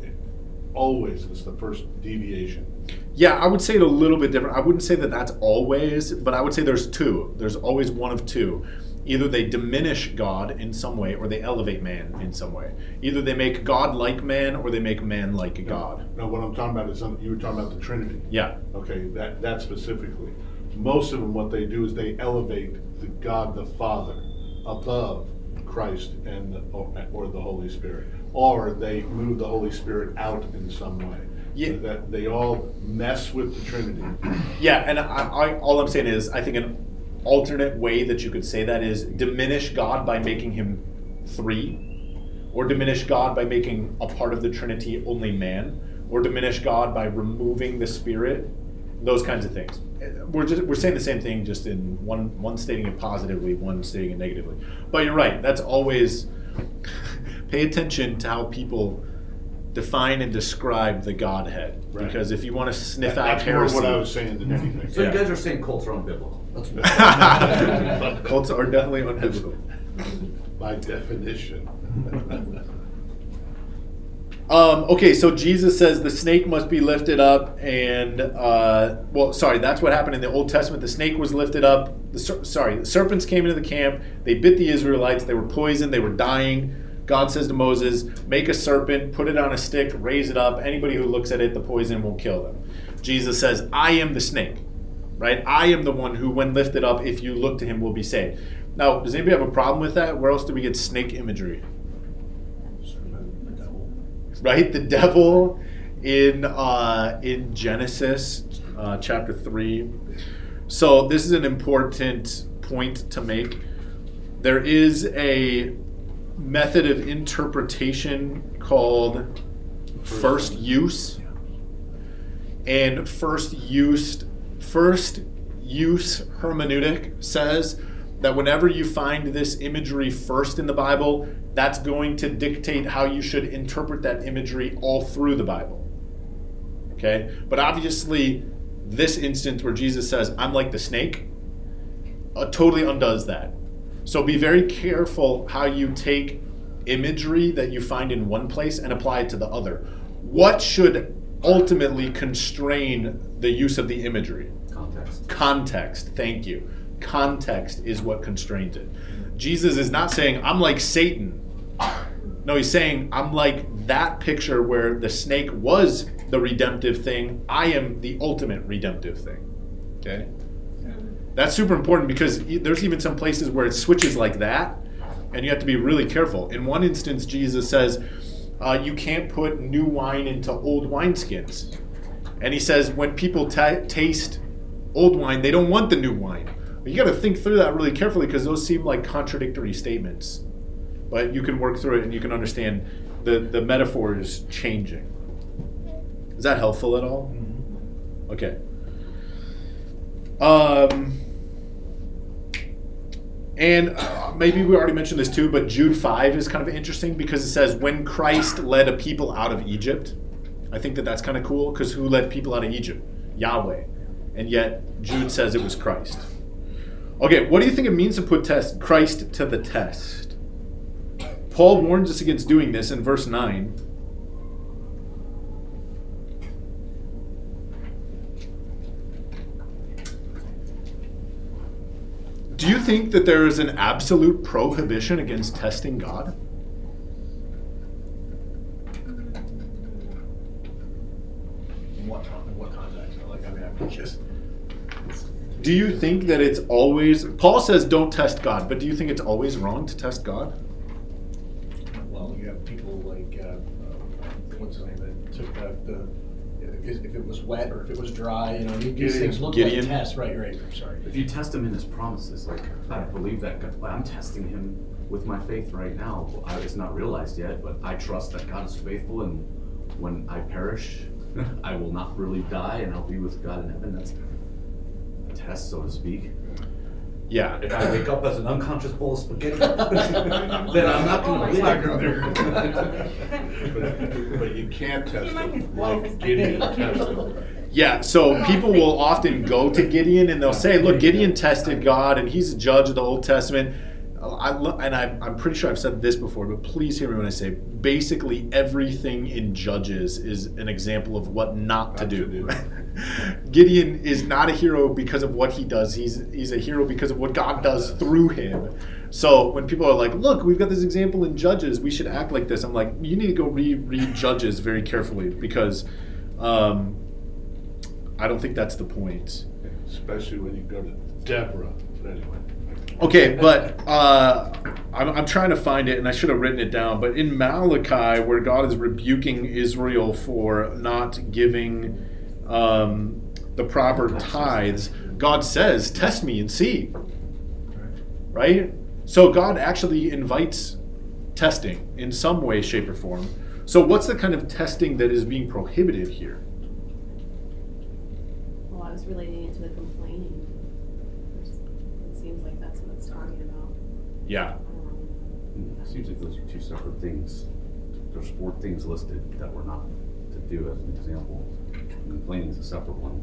always, it's the first deviation. Yeah, I would say it a little bit different. I wouldn't say that that's always, but I would say there's two. There's always one of two. Either they diminish God in some way or they elevate man in some way. Either they make God like man or they make man like God. No, what I'm talking about is, you were talking about the Trinity. Yeah. Okay, that, that specifically. Most of them, what they do is they elevate the God the Father above Christ and the, or, or the Holy Spirit, or they move the Holy Spirit out in some way. Yeah. That they all mess with the Trinity. Yeah, and I, I, all I'm saying is, I think an alternate way that you could say that is diminish God by making him three, or diminish God by making a part of the Trinity only man, or diminish God by removing the Spirit. Those kinds of things. We're just we're saying the same thing, just in one one stating it positively, one stating it negatively. But you're right. That's always pay attention to how people define and describe the Godhead, Right. because if you want to sniff That- out That's more what I was saying than anything. So Yeah. you guys are saying cults are unbiblical. That's Cults are definitely unbiblical. By definition. Um, okay, so Jesus says the snake must be lifted up, and uh, well, sorry, that's what happened in the Old Testament. The snake was lifted up. The ser- sorry, the serpents came into the camp. They bit the Israelites. They were poisoned. They were dying. God says to Moses, "Make a serpent, put it on a stick, raise it up. Anybody who looks at it, the poison will kill them." Jesus says, "I am the snake." Right? I am the one who, when lifted up, if you look to him, will be saved. Now, does anybody have a problem with that? Where else do we get snake imagery? right? The devil in uh, in Genesis uh, chapter three. So this is an important point to make. There is a method of interpretation called first use, and first use first use hermeneutic says that whenever you find this imagery first in the Bible, that's going to dictate how you should interpret that imagery all through the Bible. Okay? But obviously, this instance where Jesus says, I'm like the snake, uh, totally undoes that. So be very careful how you take imagery that you find in one place and apply it to the other. What should ultimately constrain the use of the imagery? context. Context, thank you. Context is what constrains it. Jesus is not saying, I'm like Satan. No, he's saying, I'm like that picture where the snake was the redemptive thing. I am the ultimate redemptive thing. Okay? That's super important because there's even some places where it switches like that, and you have to be really careful. In one instance, Jesus says, uh, You can't put new wine into old wineskins. And he says, When people ta taste old wine, they don't want the new wine. You got to think through that really carefully because those seem like contradictory statements. But you can work through it and you can understand the, the metaphor is changing. Is that helpful at all? Okay. Um, and uh, maybe we already mentioned this too, but Jude 5 is kind of interesting because it says, when Christ led a people out of Egypt. I think that that's kind of cool because who led people out of Egypt? Yahweh. And yet Jude says it was Christ. Okay, what do you think it means to put test Christ to the test? Paul warns us against doing this in verse 9. Do you think that there is an absolute prohibition against testing God? In what, con- in what context? Like, I mean, I'm just. Do you think that it's always Paul says don't test God, but do you think it's always wrong to test God? Well, you have people like, uh, uh, what's his name, that took the, the, if if it was wet or if it was dry, you know, these Gideon. things look Gideon. like tests, right, right, I'm sorry. If you test him in his promises, like I believe that God, I'm testing him with my faith right now. I, it's not realized yet, but I trust that God is faithful, and when I perish, I will not really die, and I'll be with God in heaven. That's a test, so to speak. Yeah. If I wake up as an unconscious bowl of spaghetti, then I'm not going to Let's not go there. But, but you can't test might them as like just- Gideon tested them. Yeah, so people will often go to Gideon and they'll say, "Look, Gideon tested God, and he's a judge of the Old Testament." I, lo- and I, I'm pretty sure I've said this before, but please hear me when I say, basically everything in Judges is an example of what not to Not to do. do. Gideon is not a hero because of what he does. He's he's a hero because of what God does through him. So when people are like, "Look, we've got this example in Judges. We should act like this," I'm like, you need to go read read Judges very carefully because um, I don't think that's the point. Especially when you go to Deborah, but anyway. Okay, but uh, I'm, I'm trying to find it, and I should have written it down. But in Malachi, where God is rebuking Israel for not giving um, the proper tithes, God says, "Test me and see." Right. So God actually invites testing in some way, shape, or form. So what's the kind of testing that is being prohibited here? Well, I was relating it to the complaining. It seems like that's what it's talking about. Yeah. Um, Seems like those are two separate things. There's four things listed that we're not to do as an example. Complaining is a separate one.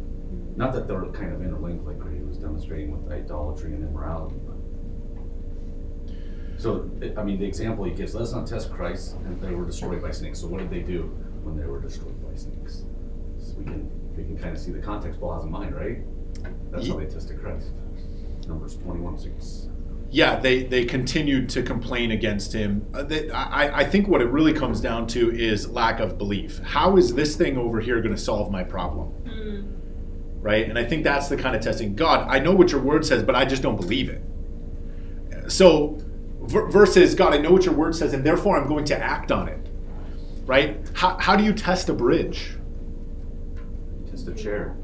Not that they're kind of interlinked like Grady was demonstrating with idolatry and immorality, but. So, I mean, the example he gives, let's not test Christ and they were destroyed by snakes. So what did they do when they were destroyed by snakes? So we can, we can kind of see the context Paul has in mind, right? That's how they tested Christ. Numbers twenty-one, six. Yeah, they they continued to complain against him. Uh, they, I, I think what it really comes down to is lack of belief. How is this thing over here going to solve my problem? Right? And I think that's the kind of testing. God, I know what your word says, but I just don't believe it. So, ver- versus God, I know what your word says, and therefore I'm going to act on it. Right? How, how do you test a bridge? Test a chair.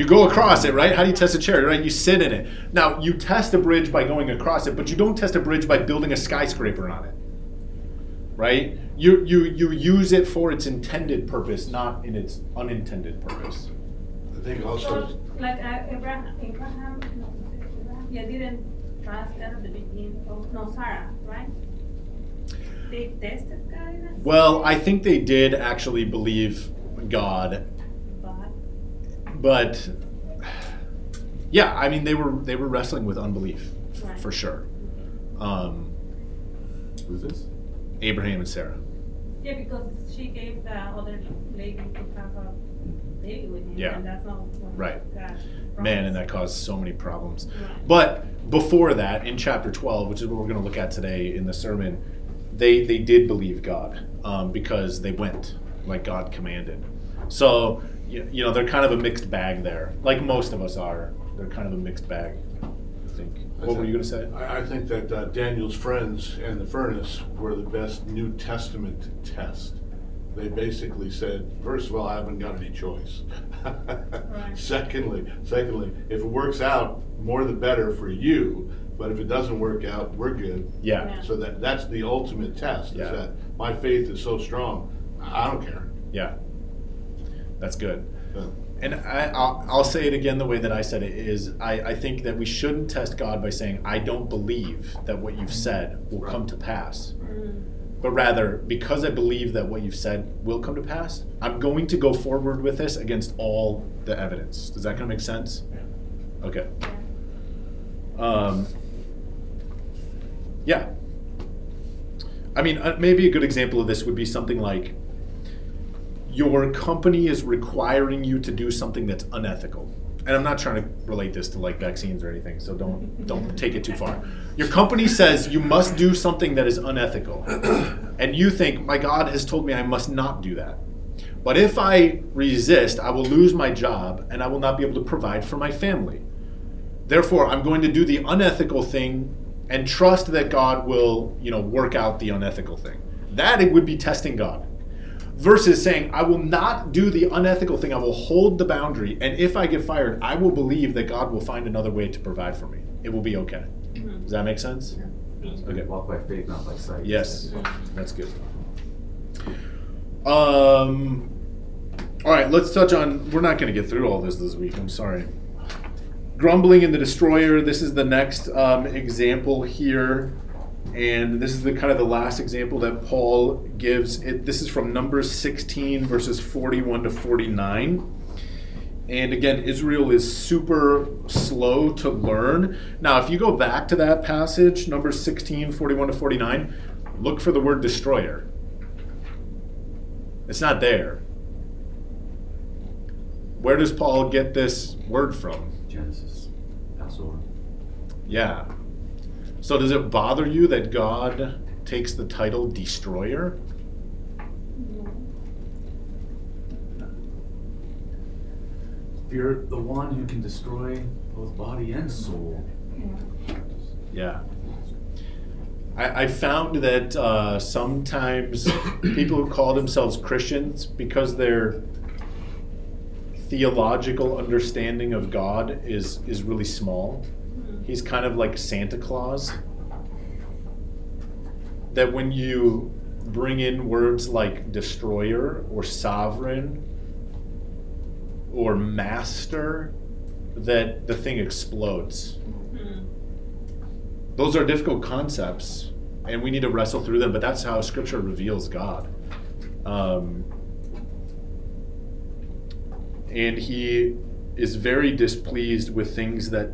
You go across it, right? How do you test a chair, right? You sit in it. Now, you test a bridge by going across it, but you don't test a bridge by building a skyscraper on it. Right? You you you use it for its intended purpose, not in its unintended purpose. I think also, So, like uh, Abraham, Abraham, no, Abraham, yeah, didn't trust God at the beginning. Oh, no, Sarah, right? They tested God. Well, I think they did actually believe God, But, but yeah, I mean they were they were wrestling with unbelief Right. for sure. Um, Who's this? Abraham and Sarah. yeah, because she gave the other lady to have a baby with him. Yeah. And that's not what Right. God Man, and that caused so many problems. Right. But before that, in chapter 12, which is what we're going to look at today in the sermon, they, they did believe God um, because they went like God commanded. So, you, you know, they're kind of a mixed bag there, like most of us are. They're kind of a mixed bag, I think. What were you going to say? I, I think that uh, Daniel's friends and the furnace were the best New Testament test. They basically said, first of all, I haven't got any choice. Secondly, secondly, if it works out, more the better for you. But if it doesn't work out, we're good. Yeah. Yeah. So that that's the ultimate test. Yeah. Is that my faith is so strong, I don't care. Yeah. That's good. Uh, And I, I'll, I'll say it again the way that I said it is I, I think that we shouldn't test God by saying, I don't believe that what you've said will come to pass. Mm, But rather, because I believe that what you've said will come to pass, I'm going to go forward with this against all the evidence. Does that kind of make sense? Okay. yeah. Um, yeah. I mean, uh, maybe a good example of this would be something like your company is requiring you to do something that's unethical. And I'm not trying to relate this to like vaccines or anything, so don't don't take it too far. Your company says you must do something that is unethical. And you think, "My God has told me I must not do that." But if I resist, I will lose my job and I will not be able to provide for my family. Therefore, I'm going to do the unethical thing and trust that God will, you know, work out the unethical thing. That it would be testing God. Versus saying, I will not do the unethical thing, I will hold the boundary, and if I get fired, I will believe that God will find another way to provide for me. It will be okay. Does that make sense? Okay. Walk by faith, not by sight. Yes, that's good. Um, all right, let's touch on. We're not going to get through all this this week. I'm sorry. Grumbling in the destroyer. This is the next um, example here, and this is the kind of the last example that Paul gives. It, this is from Numbers 16 verses 41 to 49. And again, Israel is super slow to learn. Now, if you go back to that passage, Numbers 16, 41 to 49, look for the word destroyer. It's not there. Where does Paul get this word from? Genesis, Passover. Yeah. So does it bother you that God takes the title destroyer? You're the one who can destroy both body and soul. Yeah. I, I found that uh, sometimes people who call themselves Christians, because their theological understanding of God is, is really small, he's kind of like Santa Claus. That when you bring in words like destroyer or sovereign or master, that the thing explodes Hmm. those are difficult concepts and we need to wrestle through them but that's how scripture reveals god um, and he is very displeased with things that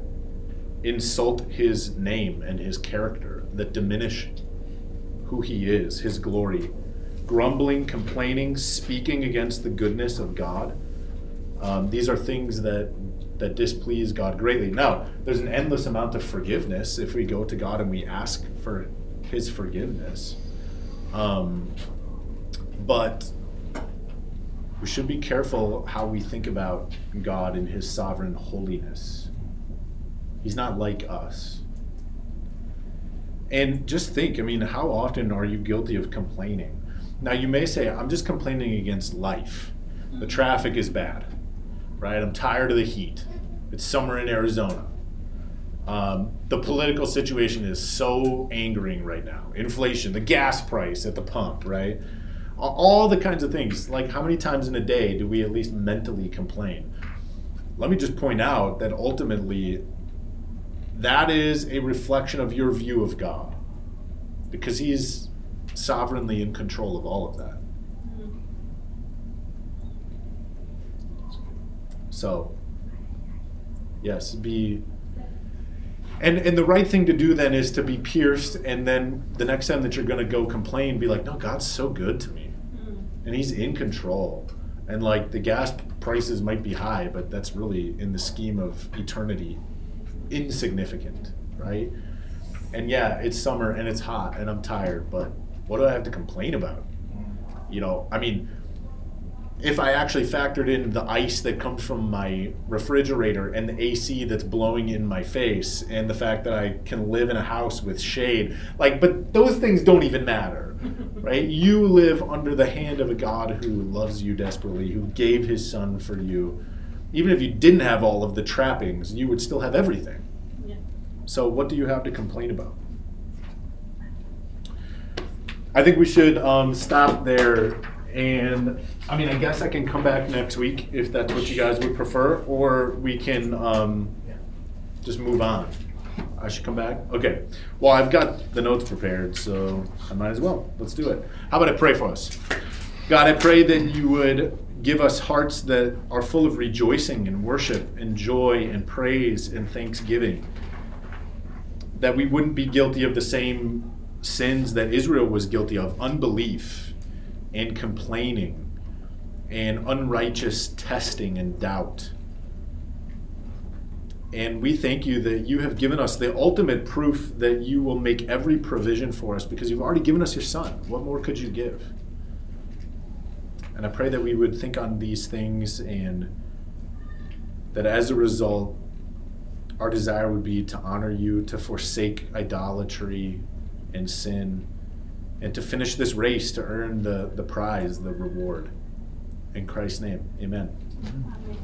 insult his name and his character that diminish who he is his glory grumbling complaining speaking against the goodness of god um, these are things that that displease God greatly. Now, there's an endless amount of forgiveness if we go to God and we ask for His forgiveness. Um, but we should be careful how we think about God and His sovereign holiness. He's not like us. And just think I mean, how often are you guilty of complaining? Now, you may say, I'm just complaining against life. The traffic is bad right? I'm tired of the heat. It's summer in Arizona. Um, the political situation is so angering right now. Inflation, the gas price at the pump, right? All the kinds of things. Like, how many times in a day do we at least mentally complain? Let me just point out that ultimately, that is a reflection of your view of God because He's sovereignly in control of all of that. So, yes, be. And, and the right thing to do then is to be pierced, and then the next time that you're going to go complain, be like, no, God's so good to me. And He's in control. And like the gas prices might be high, but that's really, in the scheme of eternity, insignificant, right? And yeah, it's summer and it's hot and I'm tired, but what do I have to complain about? You know, I mean, if I actually factored in the ice that comes from my refrigerator and the AC that's blowing in my face and the fact that I can live in a house with shade, like, but those things don't even matter, right? You live under the hand of a God who loves you desperately, who gave his son for you. Even if you didn't have all of the trappings, you would still have everything. Yeah. So, what do you have to complain about? I think we should um, stop there. And I mean, I guess I can come back next week if that's what you guys would prefer, or we can um, just move on. I should come back? Okay. Well, I've got the notes prepared, so I might as well. Let's do it. How about I pray for us? God, I pray that you would give us hearts that are full of rejoicing and worship and joy and praise and thanksgiving. That we wouldn't be guilty of the same sins that Israel was guilty of unbelief and complaining and unrighteous testing and doubt. And we thank you that you have given us the ultimate proof that you will make every provision for us because you've already given us your son. What more could you give? And I pray that we would think on these things and that as a result, our desire would be to honor you, to forsake idolatry and sin, and to finish this race to earn the, the prize, the reward. In Christ's name, amen. Amen.